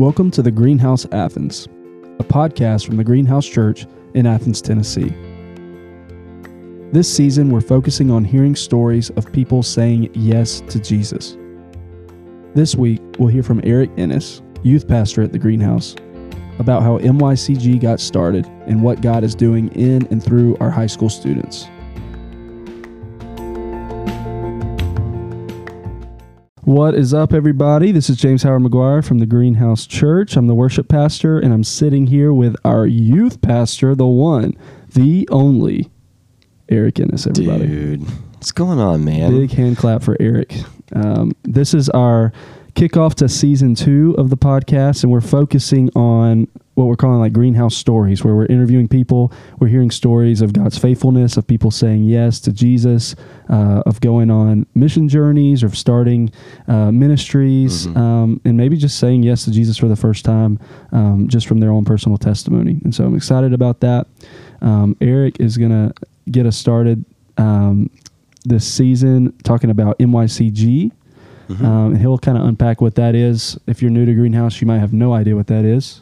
Welcome to the Greenhouse Athens, a podcast from the Greenhouse Church in Athens, Tennessee. This season, we're focusing on hearing stories of people saying yes to Jesus. This week, we'll hear from Erick Innis, youth pastor at the Greenhouse, about how MYCG got started and what God is doing in and through our high school students. What is up, everybody? This is James Howard McGuire from the Greenhouse Church. I'm the worship pastor, and I'm sitting here with our youth pastor, the one, the only, Erick Innis, everybody. Dude, what's going on, man? Big hand clap for Erick. Um, this is our kickoff to season two of the podcast, and we're focusing on what we're calling like greenhouse stories, where we're interviewing people. We're hearing stories of God's faithfulness, of people saying yes to Jesus, uh, of going on mission journeys, or of starting uh, ministries, Mhm. um, and maybe just saying yes to Jesus for the first time, um, just from their own personal testimony. And so I'm excited about that. Um, Erick is going to get us started um, this season talking about MYCG. Mhm. Um, and he'll kind of unpack what that is. If you're new to Greenhouse, you might have no idea what that is.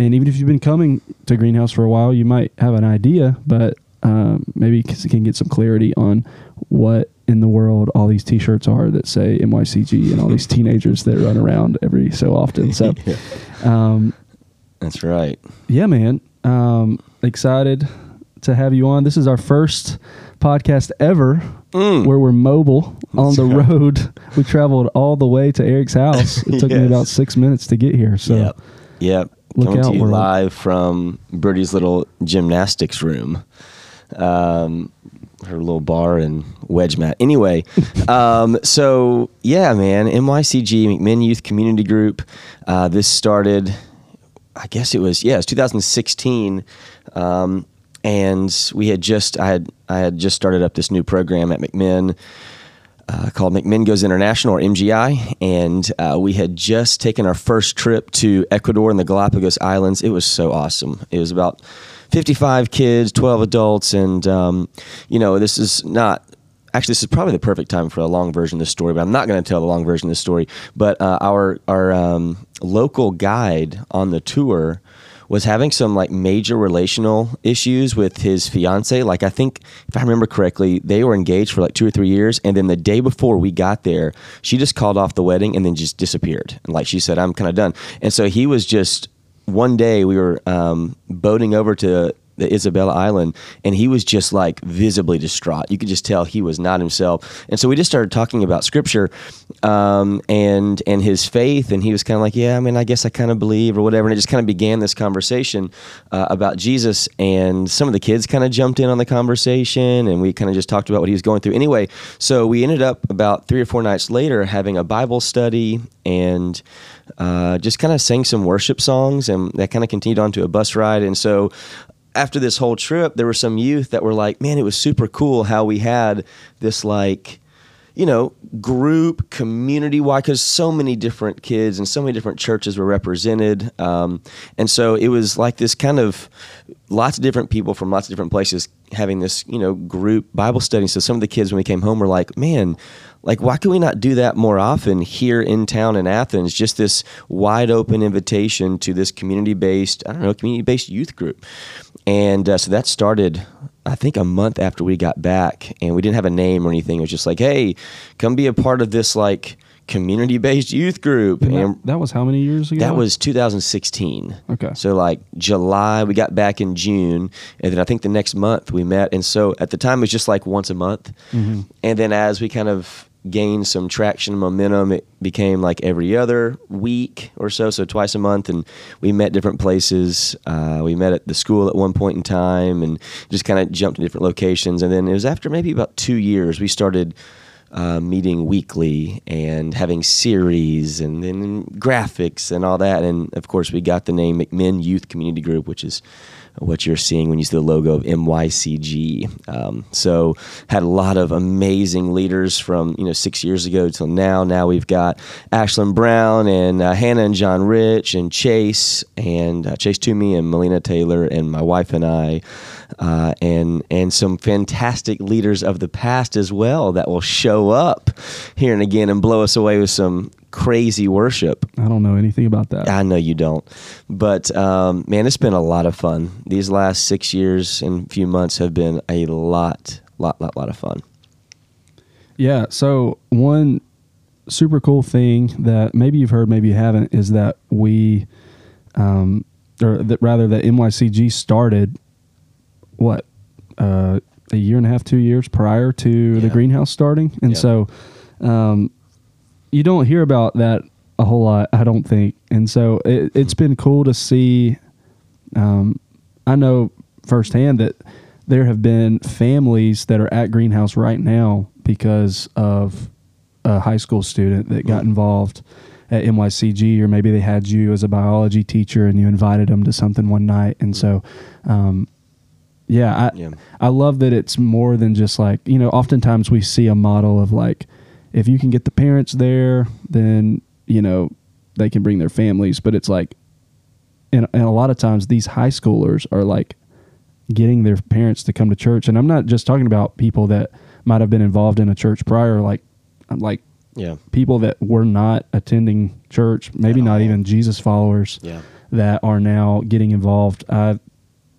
And even if you've been coming to Greenhouse for a while, you might have an idea, but um, maybe you can get some clarity on what in the world all these T-shirts are that say MYCG and all these teenagers that run around every so often. So, Yeah, um, that's right. yeah, man, um, excited to have you on. This is our first podcast ever Mm. where we're mobile on the road. We traveled all the way to Erick's house. It took me about six minutes to get here. So yep. Yep. Look Coming out, to you world. live from Birdie's little gymnastics room. Um, her little bar and wedge mat. Anyway, um, so yeah, man, MYCG, McMinn Youth Community Group. Uh, this started, I guess it was, yeah, it was 2016. Um, and we had just, I had, I had just started up this new program at McMinn uh, called McMinn Goes International or MGI, and uh, we had just taken our first trip to Ecuador and the Galapagos Islands. It was so awesome. It was about 55 kids, 12 adults, and um, you know this is not. Actually, this is probably the perfect time for a long version of this story, but I'm not going to tell the long version of this story. But uh, our our um, local guide on the tour was having some like major relational issues with his fiance. Like I think if I remember correctly, they were engaged for like two or three years, and then the day before we got there, she just called off the wedding and then just disappeared. And like she said, I'm kind of done. And so he was just one day we were um, boating over to the Isabella Island, and he was just like visibly distraught. You could just tell he was not himself. And so we just started talking about scripture um, and and his faith, and he was kind of like, "Yeah, I mean, I guess I kind of believe or whatever." And it just kind of began this conversation uh, about Jesus, and some of the kids kind of jumped in on the conversation, and we kind of just talked about what he was going through. Anyway, so we ended up about three or four nights later having a Bible study and uh, just kind of sang some worship songs, and that kind of continued on to a bus ride. And so after this whole trip, there were some youth that were like, "Man, it was super cool how we had this like." You know, group, community wide, because so many different kids and so many different churches were represented. Um, and so it was like this kind of lots of different people from lots of different places having this, you know, group Bible study. So some of the kids, when we came home, were like, man, like, why can we not do that more often here in town in Athens? Just this wide open invitation to this community based, I don't know, community based youth group. And uh, so that started, I think, a month after we got back, and we didn't have a name or anything. It was just like, hey, come be a part of this like community based youth group. and And that, that was how many years ago? that was 2016. okay. So like July, we got back in June, and then I think the next month we met. And so at the time it was just like once a month, Mhm. and then as we kind of gained some traction, momentum, it became like every other week or so, so twice a month, and we met different places. Uh, we met at the school at one point in time, and just kind of jumped to different locations. And then it was after maybe about two years we started uh, meeting weekly and having series and then graphics and all that. And of course, we got the name McMinn Youth Community Group, which is what you're seeing when you see the logo of MYCG. Um, so had a lot of amazing leaders from you know six years ago till now. Now we've got Ashlyn Brown and uh, Hannah and John Rich and Chase and uh, Chase Toomey and Melina Taylor and my wife and I. Uh, and and some fantastic leaders of the past as well that will show up here and again and blow us away with some crazy worship. I don't know anything about that. I know you don't, but um, man, it's been a lot of fun. These last six years and a few months have been a lot, lot, lot, lot of fun. Yeah. So one super cool thing that maybe you've heard, maybe you haven't, is that we, um, or that rather that MYCG started, what, uh, a year and a half, two years prior to the greenhouse starting, and Yeah. so, um, you don't hear about that a whole lot, I don't think, and so it, it's been cool to see. Um, I know firsthand that there have been families that are at greenhouse right now because of a high school student that got involved at MYCG, or maybe they had you as a biology teacher and you invited them to something one night. And so, um, yeah, I, Yeah. I love that it's more than just like, you know, oftentimes we see a model of like, if you can get the parents there, then, you know, they can bring their families. But it's like, and, and a lot of times these high schoolers are like getting their parents to come to church. And I'm not just talking about people that might have been involved in a church prior, like, I'm like Yeah, people that were not attending church, maybe not even Jesus followers yeah. that are now getting involved. I,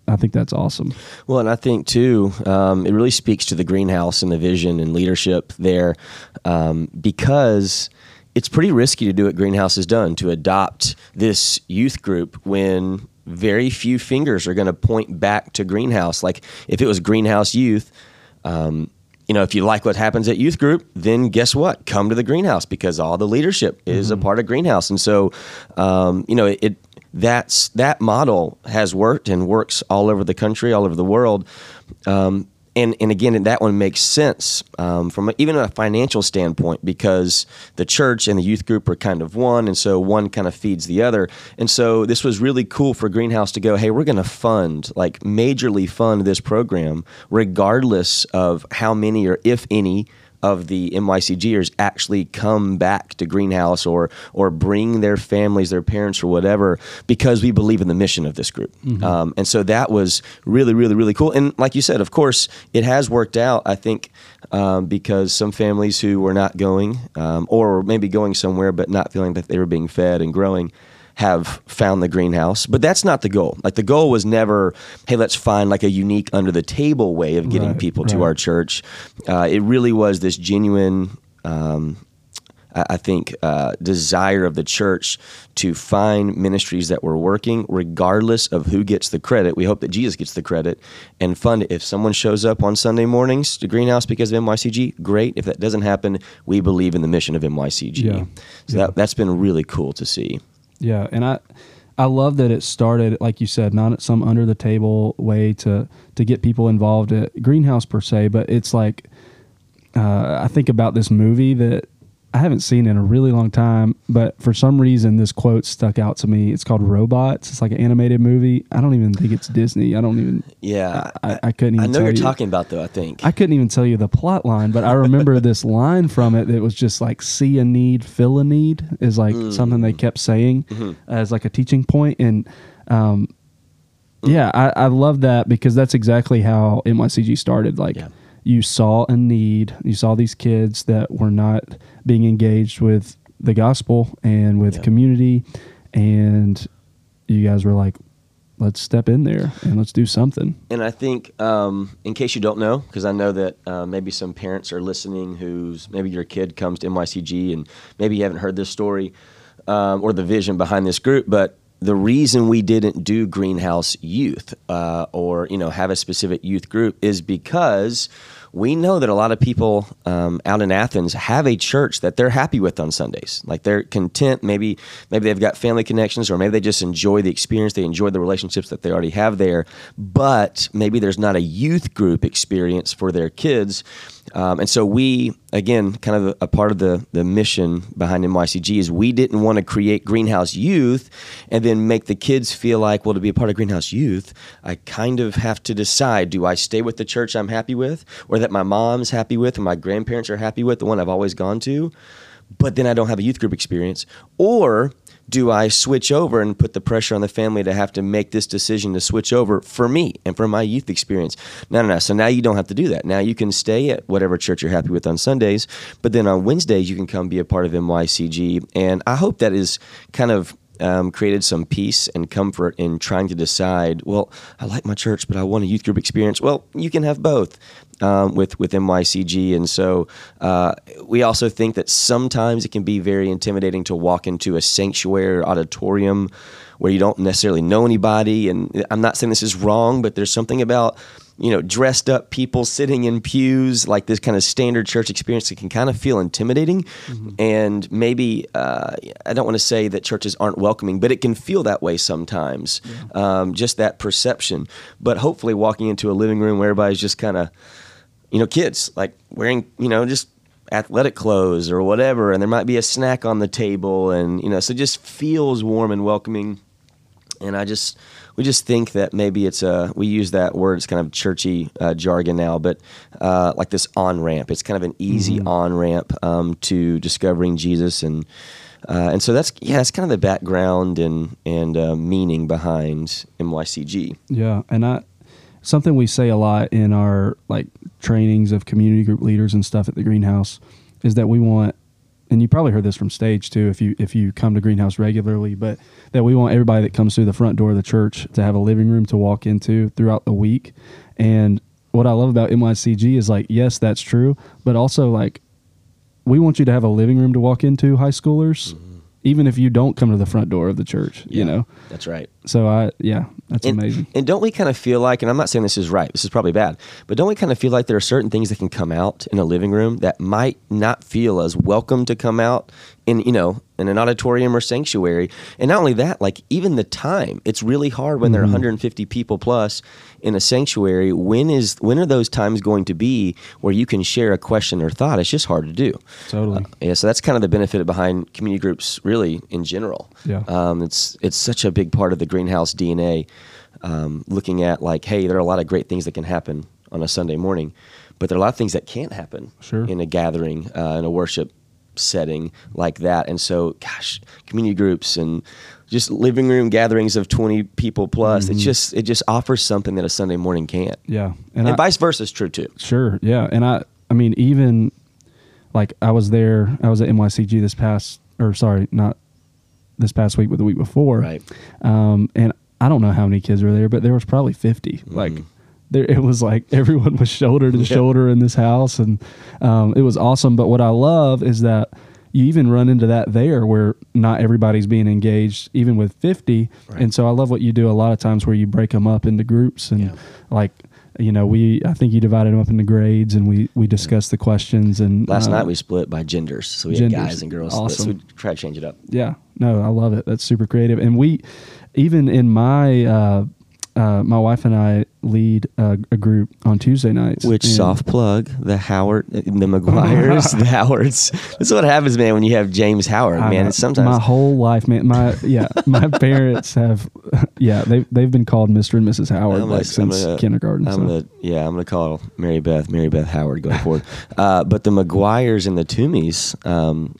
I think that's awesome. Well, and I think too, um, it really speaks to the greenhouse and the vision and leadership there, um, because it's pretty risky to do what Greenhouse has done to adopt this youth group when very few fingers are going to point back to Greenhouse. Like if it was Greenhouse Youth. Um, you know, if you like what happens at youth group, then guess what? Come to the greenhouse because all the leadership is a part of greenhouse. And so, um, you know, it that's that model has worked and works all over the country, all over the world. Um, and, and again, that one makes sense um, from a, even a financial standpoint because the church and the youth group are kind of one, and so one kind of feeds the other. And so this was really cool for Greenhouse to go, hey, we're going to fund, like majorly fund this program, regardless of how many or if any of the MYCGers actually come back to Greenhouse or or bring their families, their parents, or whatever, because we believe in the mission of this group. Um, and so that was really, really, really cool. And like you said, of course, it has worked out. I think um, because some families who were not going, um, or maybe going somewhere but not feeling that they were being fed and growing, have found the greenhouse. But that's not the goal. Like the goal was never, hey, let's find like a unique under the table way of getting Right, people to our church. Uh, it really was this genuine. Um, I think uh, desire of the church to find ministries that were working, regardless of who gets the credit. We hope that Jesus gets the credit and fund it. If someone shows up on Sunday mornings to Greenhouse because of MYCG, great. If that doesn't happen, we believe in the mission of MYCG. Yeah. So That, that's been really cool to see. Yeah, and I I love that it started like you said, not at some under the table way to to get people involved at greenhouse per se, but it's like uh, I think about this movie that I haven't seen in a really long time, but for some reason this quote stuck out to me. It's called Robots. It's like an animated movie. I don't even think it's Disney. I don't even. Yeah. I, I couldn't even. I know you're you. talking about though. I think. I couldn't even tell you the plot line, but I remember this line from it that was just like see a need, fill a need is like mm. something they kept saying mm-hmm. as like a teaching point. And um, mm. yeah, I, I love that because that's exactly how MYCG started. Like Yeah. you saw a need, you saw these kids that were not being engaged with the gospel and with Yeah. community, and you guys were like, let's step in there and let's do something. And I think, um, in case you don't know, because I know that uh, maybe some parents are listening who's maybe your kid comes to MYCG and maybe you haven't heard this story um, or the vision behind this group, but the reason we didn't do greenhouse youth uh, or you know have a specific youth group is because we know that a lot of people um, out in Athens have a church that they're happy with on Sundays. Like they're content. Maybe maybe they've got family connections, or maybe they just enjoy the experience. They enjoy the relationships that they already have there. But maybe there's not a youth group experience for their kids. Um, and so we, again, kind of a, a part of the the mission behind MYCG is we didn't want to create Greenhouse Youth and then make the kids feel like, well, to be a part of Greenhouse Youth, I kind of have to decide: do I stay with the church I'm happy with, or that my mom's happy with, or my grandparents are happy with, the one I've always gone to, but then I don't have a youth group experience, or do I switch over and put the pressure on the family to have to make this decision to switch over for me and for my youth experience? No, no, no. So now you don't have to do that. Now you can stay at whatever church you're happy with on Sundays, but then on Wednesdays you can come be a part of MYCG. And I hope that is kind of um, created some peace and comfort in trying to decide. Well, I like my church, but I want a youth group experience. Well, you can have both um, with with MYCG, and so uh, we also think that sometimes it can be very intimidating to walk into a sanctuary or auditorium where you don't necessarily know anybody. And I'm not saying this is wrong, but there's something about you know, dressed up people sitting in pews, like this kind of standard church experience that can kind of feel intimidating. Mm-hmm. And maybe, uh, I don't want to say that churches aren't welcoming, but it can feel that way sometimes, yeah. um, just that perception. But hopefully, walking into a living room where everybody's just kind of, you know, kids, like wearing, you know, just athletic clothes or whatever, and there might be a snack on the table, and, you know, so just feels warm and welcoming. And I just, we just think that maybe it's a we use that word it's kind of churchy uh, jargon now but uh, like this on ramp it's kind of an easy mm-hmm. on ramp um, to discovering jesus and uh, and so that's yeah that's kind of the background and and uh, meaning behind mycg yeah and i something we say a lot in our like trainings of community group leaders and stuff at the greenhouse is that we want and you probably heard this from stage too if you if you come to greenhouse regularly but that we want everybody that comes through the front door of the church to have a living room to walk into throughout the week and what i love about mycg is like yes that's true but also like we want you to have a living room to walk into high schoolers mm-hmm even if you don't come to the front door of the church, yeah, you know. That's right. So I yeah, that's and, amazing. And don't we kind of feel like and I'm not saying this is right. This is probably bad. But don't we kind of feel like there are certain things that can come out in a living room that might not feel as welcome to come out in, you know, in an auditorium or sanctuary. And not only that, like even the time. It's really hard when mm-hmm. there are 150 people plus in a sanctuary, when is when are those times going to be where you can share a question or thought? It's just hard to do. Totally. Uh, yeah. So that's kind of the benefit behind community groups, really in general. Yeah. Um, it's it's such a big part of the greenhouse DNA. Um, looking at like, hey, there are a lot of great things that can happen on a Sunday morning, but there are a lot of things that can't happen sure. in a gathering, uh, in a worship setting like that. And so, gosh, community groups and just living room gatherings of 20 people plus mm-hmm. it just it just offers something that a sunday morning can't yeah and, and I, vice versa is true too sure yeah and i i mean even like i was there i was at mycg this past or sorry not this past week with the week before right um and i don't know how many kids were there but there was probably 50 mm-hmm. like there it was like everyone was shoulder to shoulder in this house and um, it was awesome but what i love is that you even run into that there where not everybody's being engaged even with 50 right. and so i love what you do a lot of times where you break them up into groups and yeah. like you know we i think you divided them up into grades and we we discussed the questions and last uh, night we split by genders. So we genders. had guys and girls awesome. so we try to change it up. Yeah. No i love it. That's super creative. And we even in my uh, uh, my wife and I lead a, a group on Tuesday nights. Which soft plug the Howard, the McGuires, the Howards. This is what happens, man, when you have James Howard, I man. Sometimes my whole life, man. My yeah, my parents have yeah they they've been called Mr. and Mrs. Howard like since gonna, kindergarten. I'm so. gonna yeah I'm gonna call Mary Beth Mary Beth Howard going forward. Uh, but the McGuires and the Toomeys. Um,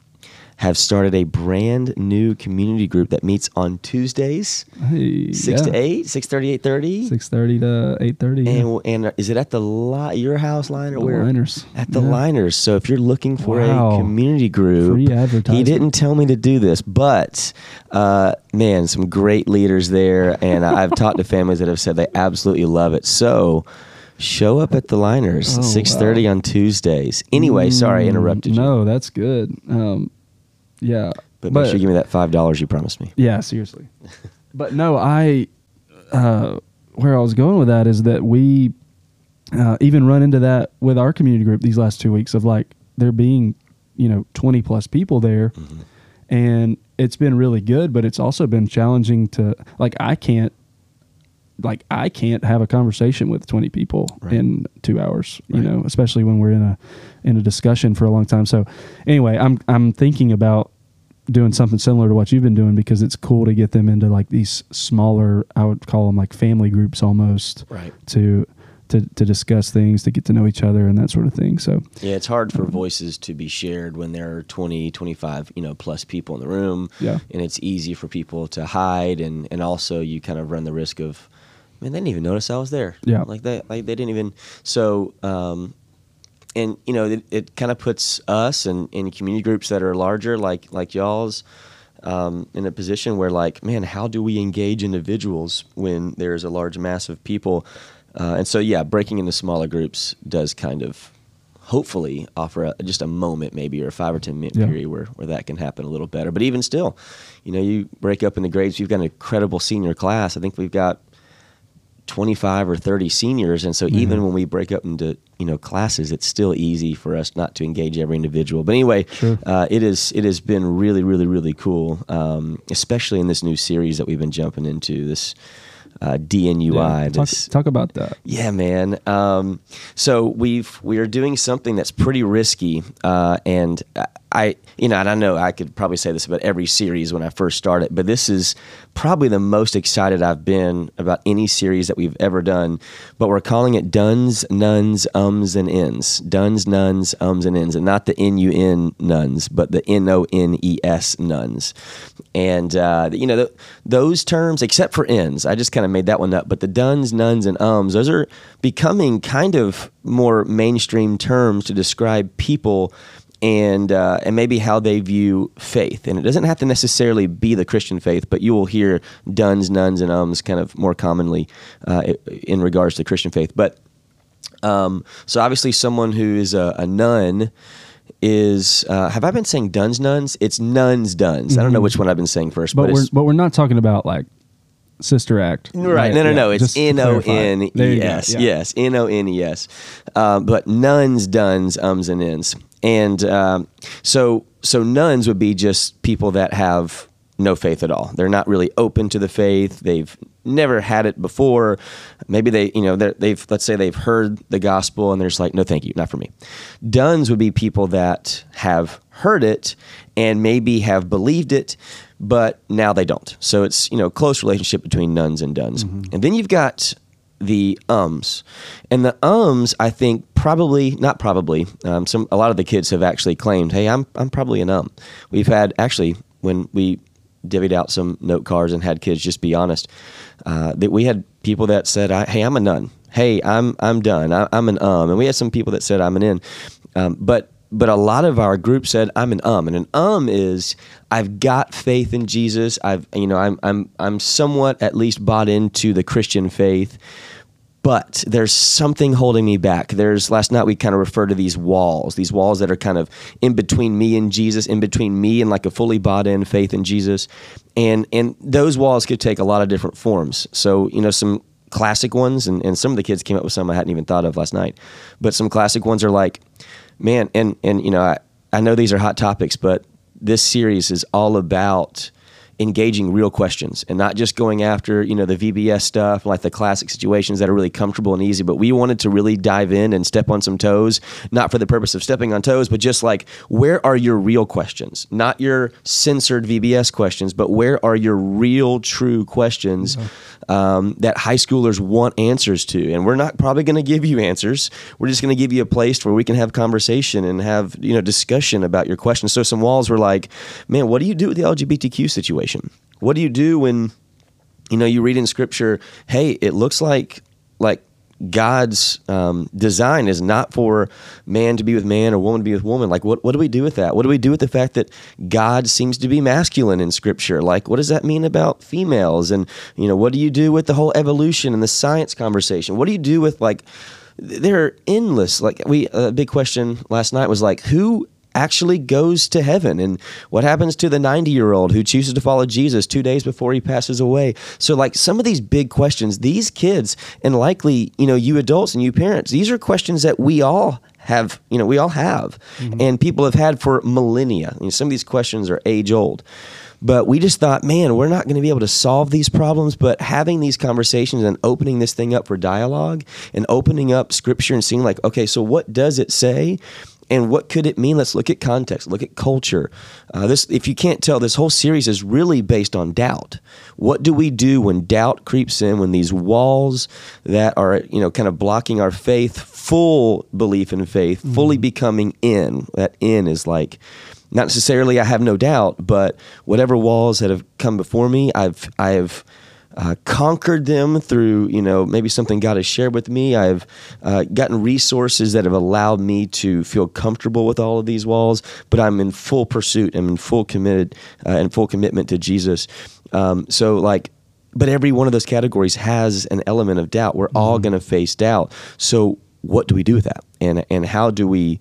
have started a brand new community group that meets on Tuesdays, hey, six yeah. to eight, six thirty, eight thirty, six thirty to eight thirty. And yeah. and is it at the li- your house line or the where? Liners at the yeah. Liners. So if you're looking for wow. a community group, free advertising. He didn't tell me to do this, but uh, man, some great leaders there, and I've talked to families that have said they absolutely love it. So show up at the liners oh, 6.30 wow. on tuesdays anyway mm, sorry i interrupted you no that's good um, yeah. But, but make sure you give me that five dollars you promised me. Yeah, seriously. but no, I uh, where I was going with that is that we uh, even run into that with our community group these last two weeks of like there being you know 20 plus people there mm-hmm. and it's been really good but it's also been challenging to like i can't like i can't have a conversation with 20 people right. in two hours right. you know especially when we're in a in a discussion for a long time so anyway i'm i'm thinking about doing something similar to what you've been doing because it's cool to get them into like these smaller I would call them like family groups almost right to to, to discuss things, to get to know each other and that sort of thing. So Yeah, it's hard for voices to be shared when there are 20, 25, you know, plus people in the room. Yeah. And it's easy for people to hide and, and also you kind of run the risk of man, they didn't even notice I was there. Yeah. Like they like they didn't even so um and you know, it, it kind of puts us and in community groups that are larger like like y'all's um, in a position where like man how do we engage individuals when there's a large mass of people uh, and so yeah breaking into smaller groups does kind of hopefully offer a, just a moment maybe or a five or ten minute Yeah. period where, where that can happen a little better but even still you know you break up in the grades we've got an incredible senior class i think we've got 25 or 30 seniors and so even when we break up into you know classes it's still easy for us not to engage every individual but anyway Sure. uh, it is it has been really really really cool um, especially in this new series that we've been jumping into this uh, DNUI Yeah. talk, this talk about that. yeah, man. Um, so we've we are doing something that's pretty risky, uh, and I, you know, and I know I could probably say this about every series when I first started, but this is probably the most excited I've been about any series that we've ever done. But we're calling it Duns, Nuns, Ums, and Ins. Duns, Nuns, Ums, and Ins, and not the N U N nuns, but the N O N E S nuns. And uh, you know, th- those terms, except for ins, I just kind of made that one up. But the duns, nuns, and ums, those are becoming kind of more mainstream terms to describe people and uh, and maybe how they view faith. And it doesn't have to necessarily be the Christian faith, but you will hear duns, nuns, and ums kind of more commonly uh, in regards to Christian faith. But um, so obviously, someone who is a, a nun is uh, have I been saying duns nuns? It's nuns duns. I don't know which one I've been saying first, But but, we're but we're not talking about like Sister Act. Right. No, no, Yeah, no. It's N O. N E. S. Yes. N O N E S. Um, But nuns, duns, ums, and ins. And um, so, so nuns would be just people that have no faith at all. They're not really open to the faith. They've never had it before. Maybe they, you know, they've, let's say they've heard the gospel and they're just like, no, thank you, not for me. Duns would be people that have heard it and maybe have believed it, but now they don't. So it's, you know, close relationship between nuns and duns. And then you've got the ums. And the ums i think probably not probably um, some a lot of the kids have actually claimed hey i'm, I'm probably an um. We've had actually when we divvied out some note cards and had kids just be honest uh, that we had people that said I, hey i'm a nun. Hey i'm i'm done. I, i'm an um. And we had some people that said i'm an in. Um, but but a lot of our group said I'm an um, and an um is I've got faith in Jesus. I've you know I'm I'm I'm somewhat at least bought into the Christian faith, but there's something holding me back. There's last night we kind of referred to these walls, these walls that are kind of in between me and Jesus, in between me and like a fully bought in faith in Jesus, and and those walls could take a lot of different forms. So you know some classic ones, and, and some of the kids came up with some I hadn't even thought of last night, but some classic ones are like, man, and and you know I I know these are hot topics, but this series is all about engaging real questions and not just going after you know the VBS stuff like the classic situations that are really comfortable and easy but we wanted to really dive in and step on some toes not for the purpose of stepping on toes but just like where are your real questions? Not your censored VBS questions but where are your real true questions um, that high schoolers want answers to? And we're not probably going to give you answers. We're just going to give you a place where we can have conversation and have you know discussion about your questions. So some walls were like man what do you do with the lgbtq situation what do you do when you know you read in scripture hey it looks like like God's um, design is not for man to be with man or woman to be with woman. Like, what, what do we do with that? What do we do with the fact that God seems to be masculine in Scripture? Like, what does that mean about females? And, you know, what do you do with the whole evolution and the science conversation? What do you do with, like, they're endless. Like, we, a big question last night was like, who actually goes to heaven and what happens to the 90 year old who chooses to follow Jesus two days before he passes away. So like some of these big questions, these kids and likely, you know, you adults and you parents, these are questions that we all have, you know, we all have mm-hmm. and people have had for millennia. You know, some of these questions are age old. But we just thought, man, we're not going to be able to solve these problems, but having these conversations and opening this thing up for dialogue and opening up scripture and seeing like, okay, so what does it say? And what could it mean? Let's look at context, look at culture. Uh, this, if you can't tell, this whole series is really based on doubt. What do we do when doubt creeps in? When these walls that are, you know, kind of blocking our faith, full belief in faith, mm-hmm. fully becoming in. That in is like not necessarily I have no doubt, but whatever walls that have come before me, I've I've uh, conquered them through you know maybe something God has shared with me. I've uh, gotten resources that have allowed me to feel comfortable with all of these walls. But I'm in full pursuit. I'm in full committed uh, and full commitment to Jesus. Um, so like. But every one of those categories has an element of doubt. We're mm-hmm. all going to face doubt. So, what do we do with that? And and how do we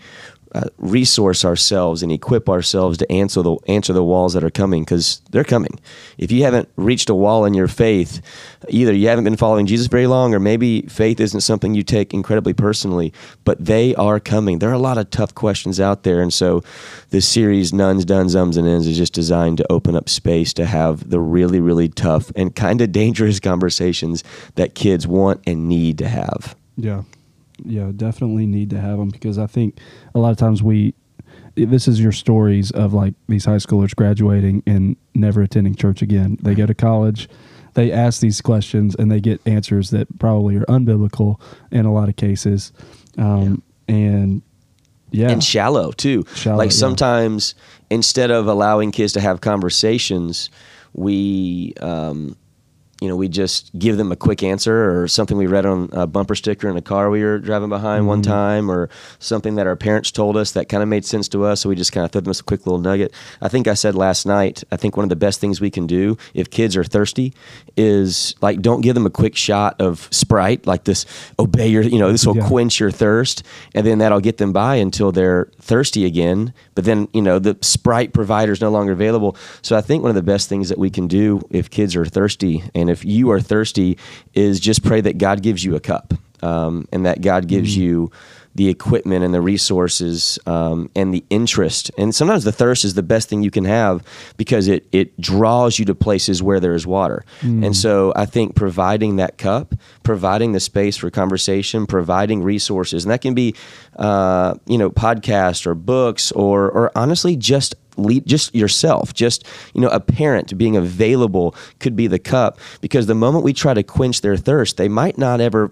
uh, resource ourselves and equip ourselves to answer the answer the walls that are coming because they're coming. If you haven't reached a wall in your faith, either you haven't been following Jesus very long, or maybe faith isn't something you take incredibly personally. But they are coming. There are a lot of tough questions out there, and so this series, "Nuns, Duns, Ums, and Ends, is just designed to open up space to have the really, really tough and kind of dangerous conversations that kids want and need to have. Yeah yeah, definitely need to have them because I think a lot of times we this is your stories of like these high schoolers graduating and never attending church again. They go to college, they ask these questions and they get answers that probably are unbiblical in a lot of cases. Um, yeah. And yeah. And shallow too. Shallow, like sometimes yeah. instead of allowing kids to have conversations, we um, you know, we just give them a quick answer or something we read on a bumper sticker in a car we were driving behind mm-hmm. one time or something that our parents told us that kind of made sense to us. So we just kind of threw them a quick little nugget. I think I said last night, I think one of the best things we can do if kids are thirsty is like, don't give them a quick shot of Sprite, like this, obey your, you know, this will yeah. quench your thirst. And then that'll get them by until they're thirsty again. But then, you know, the Sprite provider is no longer available. So I think one of the best things that we can do if kids are thirsty and if you are thirsty, is just pray that God gives you a cup um, and that God gives mm-hmm. you the equipment and the resources um, and the interest. And sometimes the thirst is the best thing you can have because it it draws you to places where there is water. Mm. And so I think providing that cup, providing the space for conversation, providing resources, and that can be uh, you know podcasts or books or or honestly just lead just yourself just you know a parent being available could be the cup because the moment we try to quench their thirst they might not ever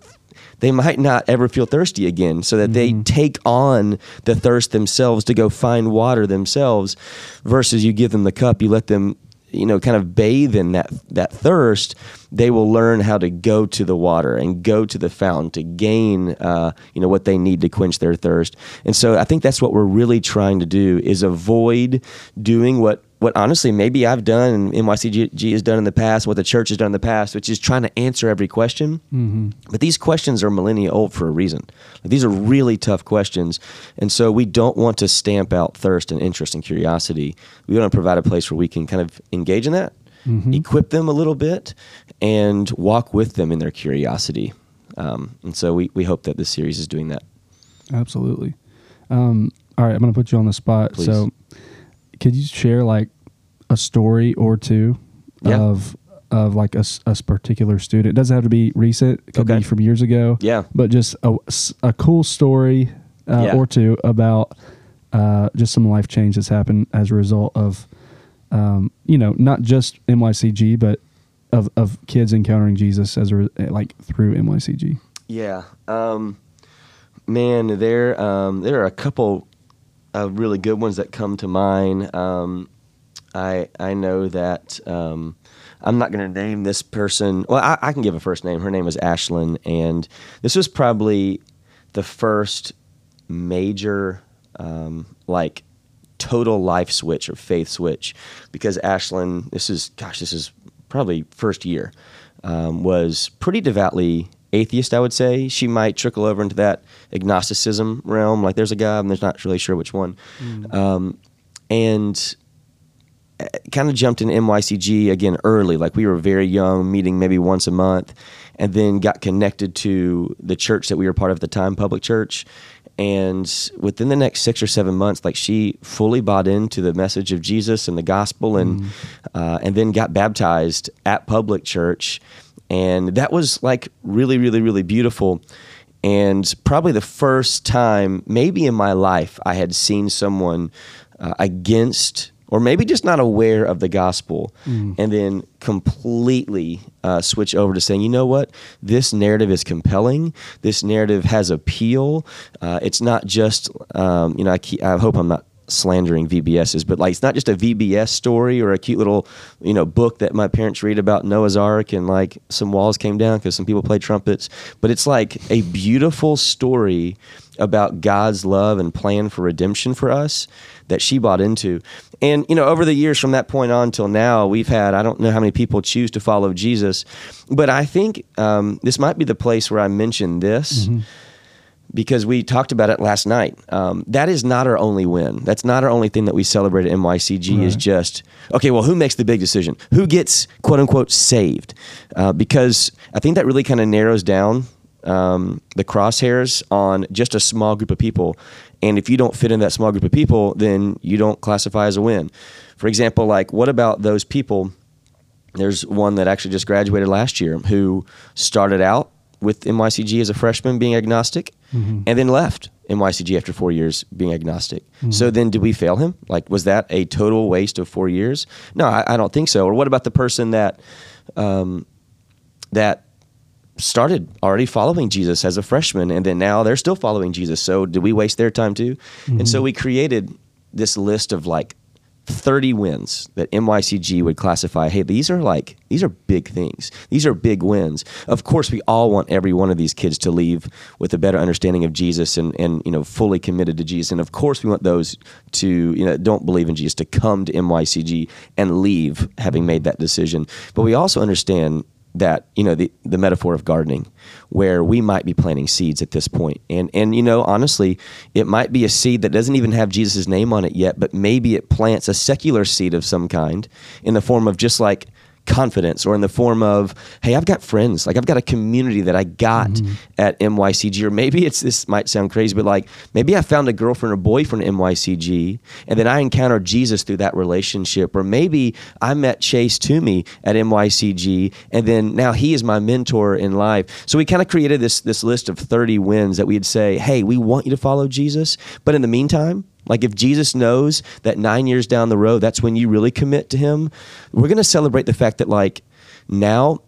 they might not ever feel thirsty again so that mm-hmm. they take on the thirst themselves to go find water themselves versus you give them the cup you let them you know kind of bathe in that that thirst they will learn how to go to the water and go to the fountain to gain uh, you know what they need to quench their thirst. And so i think that's what we're really trying to do is avoid doing what what honestly maybe I've done and MYCG has done in the past, what the church has done in the past, which is trying to answer every question. Mm-hmm. But these questions are millennia old for a reason. These are really tough questions. And so we don't want to stamp out thirst and interest and curiosity. We want to provide a place where we can kind of engage in that, mm-hmm. equip them a little bit, and walk with them in their curiosity. Um, and so we, we hope that this series is doing that. Absolutely. Um, all right, I'm going to put you on the spot. Please. So could you share like a story or two yeah. of of like a, a particular student? It doesn't have to be recent. It could okay. be from years ago. Yeah. But just a, a cool story uh, yeah. or two about uh, just some life change that's happened as a result of, um, you know, not just MYCG, but of, of kids encountering Jesus as a, like through MYCG. Yeah. Um, man, there um, there are a couple uh, really good ones that come to mind. Um, I I know that um, I'm not going to name this person. Well, I, I, can give a first name. Her name is Ashlyn, and this was probably the first major um, like total life switch or faith switch because Ashlyn, this is gosh, this is probably first year, um, was pretty devoutly atheist, I would say. She might trickle over into that agnosticism realm. Like there's a God and there's not really sure which one. Mm. Um, and uh, kind of jumped in MYCG again early. Like we were very young, meeting maybe once a month, and then got connected to the church that we were part of at the time, Public Church. And within the next six or seven months, like she fully bought into the message of Jesus and the gospel, and mm. uh, and then got baptized at Public Church and that was like really really really beautiful and probably the first time, maybe in my life, I had seen someone uh, against or maybe just not aware of the gospel, mm. and then completely uh, switch over to saying, you know what, this narrative is compelling. This narrative has appeal. Uh, it's not just, um, you know, I, keep, I hope I'm not slandering VBSs, but like it's not just a VBS story or a cute little, you know, book that my parents read about Noah's Ark and like some walls came down because some people played trumpets. But it's like a beautiful story about God's love and plan for redemption for us that she bought into. And, you know, over the years from that point on till now, we've had, I don't know how many people choose to follow Jesus, but I think um, this might be the place where I mention this. Mm-hmm. Because we talked about it last night. Um, that is not our only win. That's not our only thing that we celebrate at MYCG. Right. Is just okay. Well, who makes the big decision? Who gets quote unquote saved? Uh, because I think that really kind of narrows down um, the crosshairs on just a small group of people. And if you don't fit in that small group of people, then you don't classify as a win. For example, like what about those people? There's one that actually just graduated last year who started out with MYCG as a freshman being agnostic mm-hmm. and then left MYCG after four years being agnostic. Mm-hmm. So then did we fail him? Like, was that a total waste of four years? No, I, I don't think so. Or what about the person that, um, that started already following Jesus as a freshman, and then now they're still following Jesus. So did we waste their time too? Mm-hmm. And so mm-hmm. we created this list of like 30 wins that MYCG would classify. Hey, these are like these are big things. These are big wins. Of course, we all want every one of these kids to leave with a better understanding of Jesus and and you know fully committed to Jesus. And of course, we want those to you know don't believe in Jesus to come to MYCG and leave having made that decision. But we also understand that you know the the metaphor of gardening where we might be planting seeds at this point. And and you know honestly it might be a seed that doesn't even have Jesus' name on it yet but maybe it plants a secular seed of some kind in the form of just like confidence or in the form of hey i've got friends. Like i've got a community that i got mm-hmm. at mycg or maybe it's this might sound crazy but like maybe i found a girlfriend or boyfriend at mycg and then i encountered jesus through that relationship. Or maybe i met chase toomey at mycg and then now he is my mentor in life. So we kind of created this this list of 30 wins that we'd say hey we want you to follow jesus. But in the meantime like if Jesus knows that nine years down the road, that's when you really commit to Him, we're going to celebrate the fact that, like, now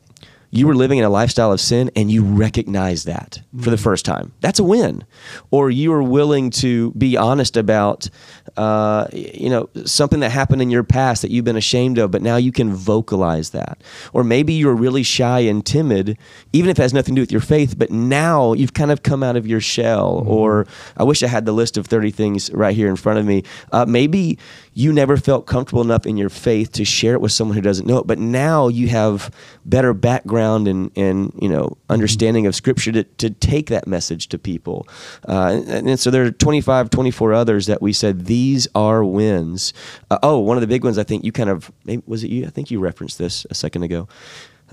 you were living in a lifestyle of sin and you recognize that mm-hmm. for the mm. first time. That's a win. Or you are willing to be honest about, uh, you know, something that happened in your past that you've been ashamed of, but now you can vocalize that. Or maybe you're really shy and timid, even if it has nothing to do with your faith, but now you've kind of come out of your shell. Mm-hmm. Or I wish I had the list of 30 things right here in front of me. Uh, maybe you never felt comfortable enough in your faith to share it with someone who doesn't know it, but now you have better background and, and you know understanding of scripture to, to take that message to people. Uh, and, and, so there are 25, 24 others that we said these are wins. Uh, oh, one of the big ones I think you kind of maybe, was it you? I think you referenced this a second ago,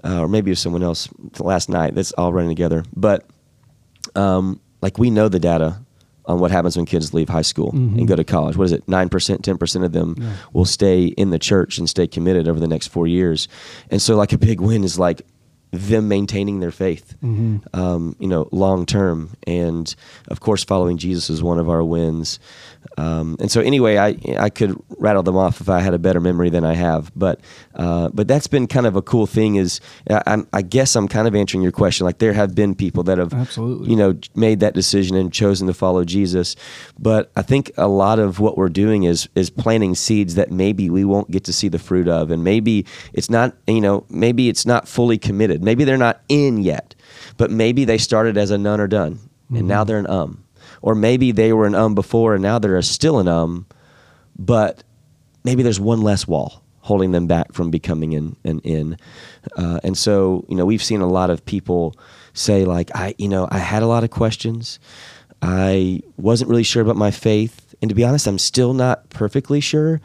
uh, or maybe it was someone else last night. That's all running together, but um, like we know the data on what happens when kids leave high school mm-hmm. and go to college. What is it? 9%, 10% of them yeah. will stay in the church and stay committed over the next four years. And so, like, a big win is like them maintaining their faith, mm-hmm. um, you know, long term. And of course, following Jesus is one of our wins. Um, and so, anyway, I I could rattle them off if I had a better memory than I have. But uh, but that's been kind of a cool thing. Is I, I, guess I'm kind of answering your question. Like there have been people that have absolutely you know made that decision and chosen to follow Jesus. But I think a lot of what we're doing is is planting seeds that maybe we won't get to see the fruit of, and maybe it's not you know maybe it's not fully committed. Maybe they're not in yet, but maybe they started as a none or done, mm-hmm. and now they're an um or maybe they were an um before and now they're still an um, but maybe there's one less wall holding them back from becoming an, an in. Uh, and so, you know, we've seen a lot of people say, like, I, you know, I had a lot of questions. I wasn't really sure about my faith. And to be honest, I'm still not perfectly sure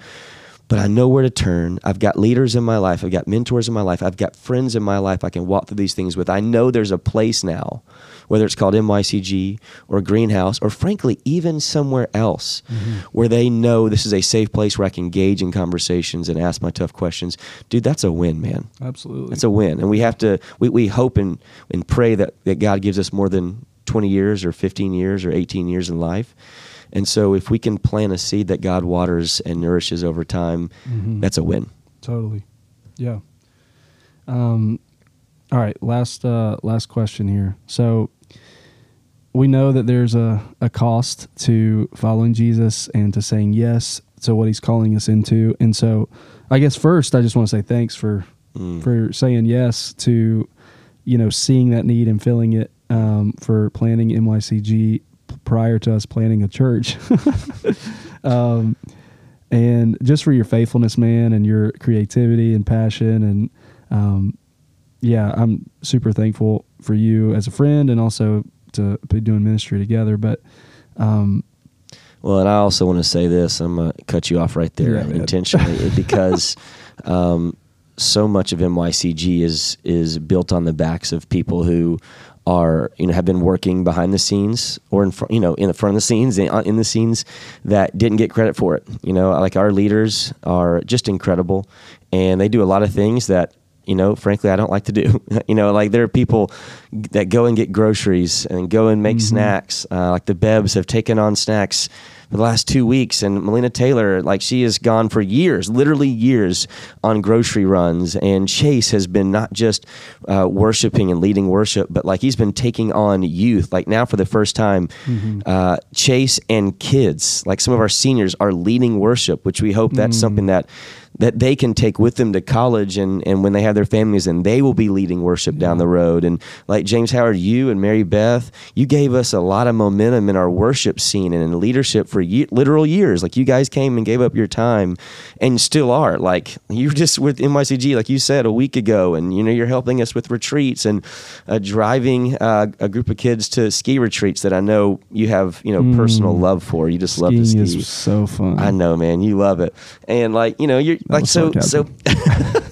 but I know where to turn. I've got leaders in my life. I've got mentors in my life. I've got friends in my life I can walk through these things with. I know there's a place now, whether it's called MYCG or Greenhouse, or frankly, even somewhere else mm-hmm. where they know this is a safe place where I can engage in conversations and ask my tough questions. Dude, that's a win, man. Absolutely. That's a win. And we have to, we, we hope and, and pray that, that God gives us more than 20 years or 15 years or 18 years in life. And so if we can plant a seed that God waters and nourishes over time, Mhm. that's a win. Totally. Yeah. Um, all right. Last uh, last question here. So we know that there's a, a cost to following Jesus and to saying yes to what he's calling us into. And so I guess first I just want to say thanks for Mm. for saying yes to you know seeing that need and filling it um, for planning MYCG prior to us planning a church. um, and just for your faithfulness, man, and your creativity and passion, and um, yeah, I'm super thankful for you as a friend, and also to be doing ministry together. But um, Well, and I also want to say this. I'm going to cut you off right there Yeah, intentionally because um, so much of MYCG is is built on the backs of people who are you know have been working behind the scenes or in front you know in the front of the scenes in in the scenes that didn't get credit for it. You know, like our leaders are just incredible, and they do a lot of things that you know, frankly, I don't like to do. you know, like there are people that go and get groceries and go and make Mhm. snacks. Uh, like the Bebs have taken on snacks for the last two weeks, and Melina Taylor, like she has gone for years, literally years, on grocery runs. And Chase has been not just uh, worshiping and leading worship, but like he's been taking on youth. Like now, for the first time, uh, Chase and kids, like some of our seniors, are leading worship, which we hope that's Mm. something that that they can take with them to college and, and when they have their families and they will be leading worship down the road. And like james howard you and mary beth you gave us a lot of momentum in our worship scene and in leadership for ye- literal years. Like you guys came and gave up your time and still are. Like you were just with mycg like you said a week ago and you know you're helping us with retreats and uh, driving uh, a group of kids to ski retreats that i know you have you know personal Mm. love for. You just love to ski. is so fun. I know, man. You love it, and like you know, you're like so so. sarcasm.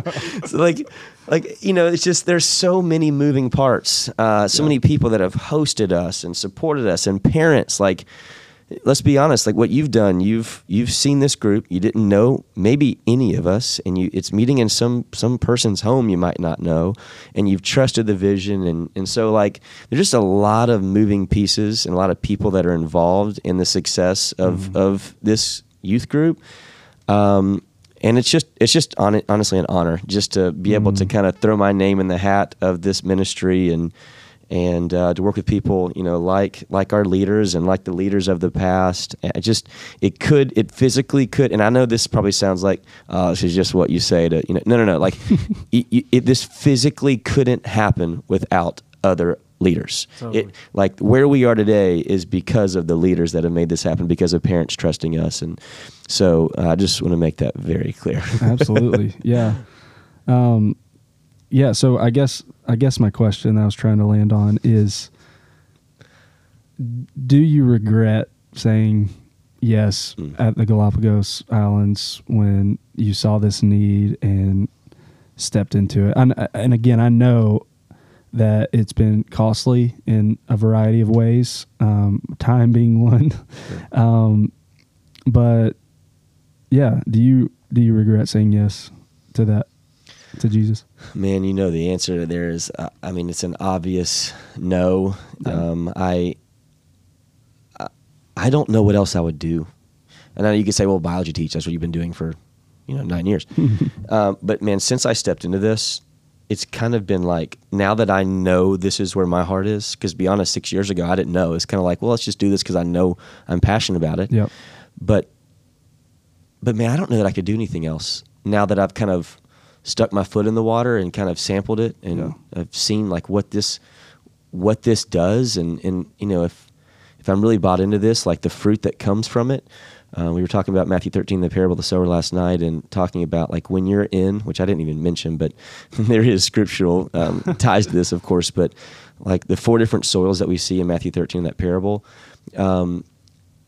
so like like you know, it's just there's so many moving parts. Uh, so many people that have hosted us and supported us, and parents. Like, let's be honest. Like what you've done, you've you've seen this group. You didn't know maybe any of us, and you it's meeting in some some person's home you might not know, and you've trusted the vision, and and so like there's just a lot of moving pieces and a lot of people that are involved in the success of of this youth group. Um, and it's just it's just hon- honestly an honor just to be able to kind of throw my name in the hat of this ministry and and uh, to work with people you know like like our leaders and like the leaders of the past. It just it could it physically could and I know this probably sounds like uh, this is just what you say to you know no no no like y it, this physically couldn't happen without other leaders Totally. it like where we are today is because of the leaders that have made this happen because of parents trusting us and so uh, i just want to make that very clear Absolutely. Yeah. Um, yeah. So I guess I guess my question I was trying to land on is, do you regret saying yes Mm. at the Galapagos Islands when you saw this need and stepped into it? And, and again, I know that it's been costly in a variety of ways, um, time being one. Um, but yeah, do you do you regret saying yes to that to Jesus? man you know the answer there is uh, i mean it's an obvious no Yeah. um, I, I i don't know what else i would do and i know you could say well biology teach that's what you've been doing for you know nine years um, but man since i stepped into this it's kind of been like now that i know this is where my heart is because be honest six years ago i didn't know it's kind of like well let's just do this because i know i'm passionate about it Yep. but but man, I don't know that I could do anything else now that I've kind of stuck my foot in the water and kind of sampled it and Yeah. I've seen like what this what this does and and you know if if I'm really bought into this, like the fruit that comes from it. Uh, we were talking about Matthew 13, the parable of the sower last night, and talking about like when you're in, which I didn't even mention, but there is scriptural um, ties to this, of course. But like the four different soils that we see in Matthew 13 in that parable, um,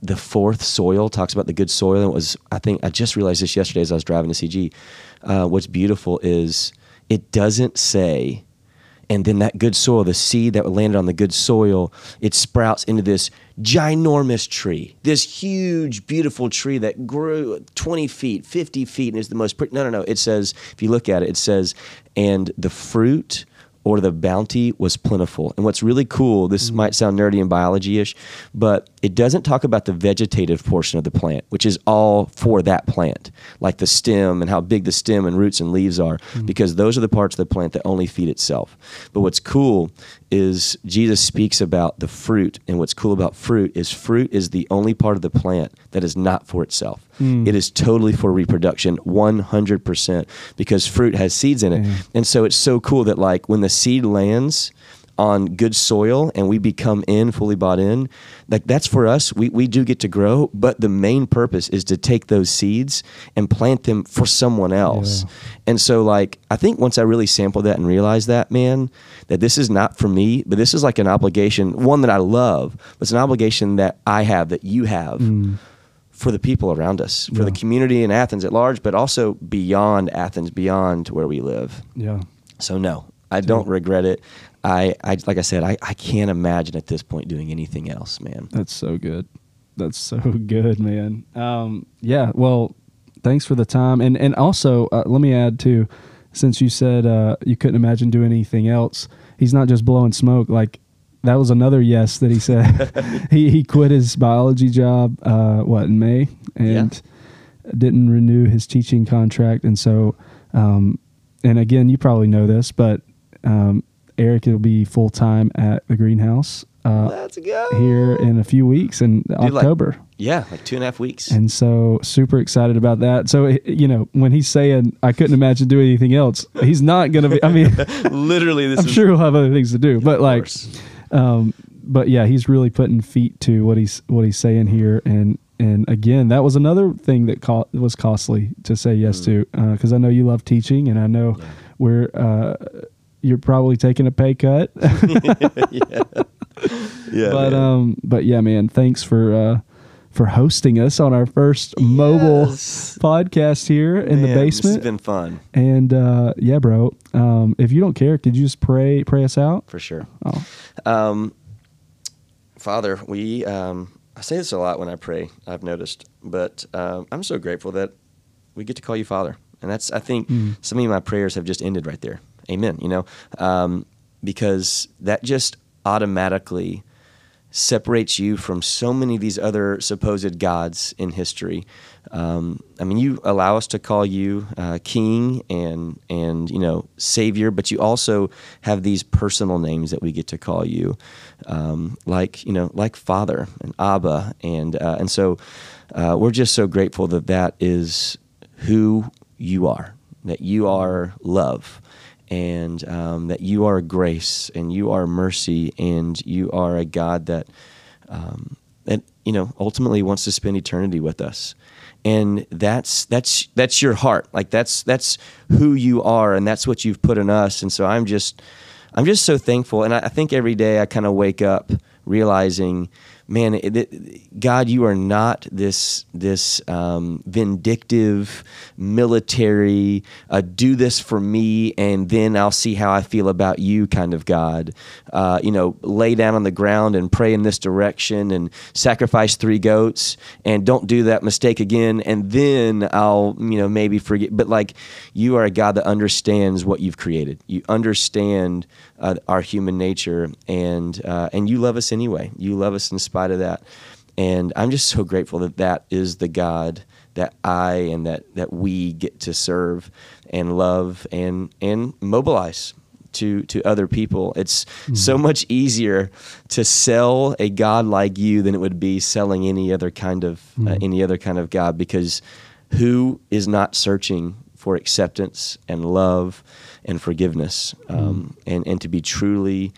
the fourth soil talks about the good soil. And it was, I think, I just realized this yesterday as I was driving to CG. Uh, what's beautiful is it doesn't say, and then that good soil, the seed that landed on the good soil, it sprouts into this ginormous tree, this huge, beautiful tree that grew 20 feet, 50 feet, and is the most pretty. No, no, no. It says, if you look at it, it says, and the fruit or the bounty was plentiful. And what's really cool, this Mm-hmm. might sound nerdy and biology ish, but it doesn't talk about the vegetative portion of the plant, which is all for that plant, like the stem and how big the stem and roots and leaves are, Mm-hmm. because those are the parts of the plant that only feed itself. But what's cool is Jesus speaks about the fruit. And what's cool about fruit is fruit is the only part of the plant that is not for itself. Mm. It is totally for reproduction, 100%, because fruit has seeds in it. Yeah. And so it's so cool that, like, when the seed lands on good soil and we become in, fully bought in, like, that's for us. We, we do get to grow, but the main purpose is to take those seeds and plant them for someone else. Yeah. And so, like, I think once I really sampled that and realized that, man, that this is not for me, but this is like an obligation, one that I love, but it's an obligation that I have, that you have Mm. for the people around us, for the community in Athens at large, but also beyond Athens, beyond where we live. Yeah. So no, I don't regret it. I, I like I said, I, I can't imagine at this point doing anything else, man. That's so good. That's so good, man. Um, yeah. Well, thanks for the time, and and also uh, let me add too, since you said uh, you couldn't imagine doing anything else, he's not just blowing smoke. Like that was another yes that he said. he he quit his biology job. Uh, what in May and didn't renew his teaching contract, and so, um, and again, you probably know this, but um, Erick will be full time at the greenhouse. Uh, Let's go here in a few weeks in like- October. Yeah, like two and a half weeks. and so super excited about that. So you know, when he's saying I couldn't imagine doing anything else, he's not going to be I mean, Literally, this I'm is sure he'll have other things to do, but like um but yeah, he's really putting feet to what he's what he's saying here and and again, that was another thing that co- was costly to say yes to because I know you love teaching and I know Mm. Yeah. we're uh, you're probably taking a pay cut. yeah, yeah, but man. um but yeah man thanks for uh for hosting us on our first mobile podcast here in the Man, This basement has been fun and uh yeah bro um if you don't care could you just pray pray us out for sure. oh Um, Father, we um, I say this a lot when I pray. I've noticed, but um, I'm so grateful that we get to call you Father, and that's I think Mm. some of my prayers have just ended right there. Amen. You know, um, because that just automatically separates you from so many of these other supposed gods in history. Um, I mean, you allow us to call you uh, King and and you know Savior, but you also have these personal names that we get to call you, um, like you know, like Father and Abba, and uh, and so uh, we're just so grateful that that is who you are, that you are love and um, that you are grace and you are mercy and you are a God that um, that you know ultimately wants to spend eternity with us. And that's that's that's your heart. Like that's that's who you are, and that's what you've put in us. And so I'm just I'm just so thankful. And I, I think every day I kind of wake up realizing, man, it, it- God, you are not this this um, vindictive military. Uh, do this for me, and then I'll see how I feel about you, kind of God. Uh, you know, lay down on the ground and pray in this direction, and sacrifice three goats, and don't do that mistake again, and then I'll you know maybe forget. But like, you are a God that understands what you've created. You understand uh, our human nature, and uh, and you love us anyway. You love us in spite of that, and I'm just so grateful that that is the God that I and that that we get to serve and love and and mobilize to to other people. It's so much easier to sell a God like you than it would be selling any other kind of uh, any other kind of God because who is not searching for acceptance and love and forgiveness um, and, and to be truly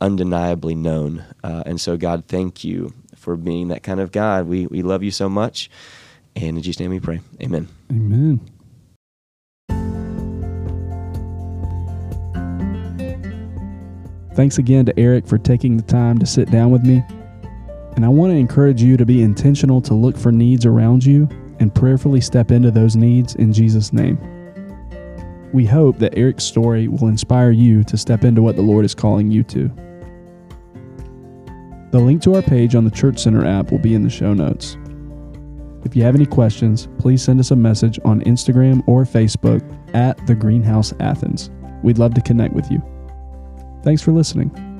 undeniably known. Uh, and so, God, thank you for being that kind of God. We, we love you so much. And in Jesus' name we pray. Amen. amen Thanks again to Erick for taking the time to sit down with me. And I want to encourage you to be intentional to look for needs around you and prayerfully step into those needs in Jesus' name. We hope that Erick's story will inspire you to step into what the Lord is calling you to. The link to our page on the Church Center app will be in the show notes. If you have any questions, please send us a message on Instagram or Facebook at the Greenhouse Athens. We'd love to connect with you. Thanks for listening.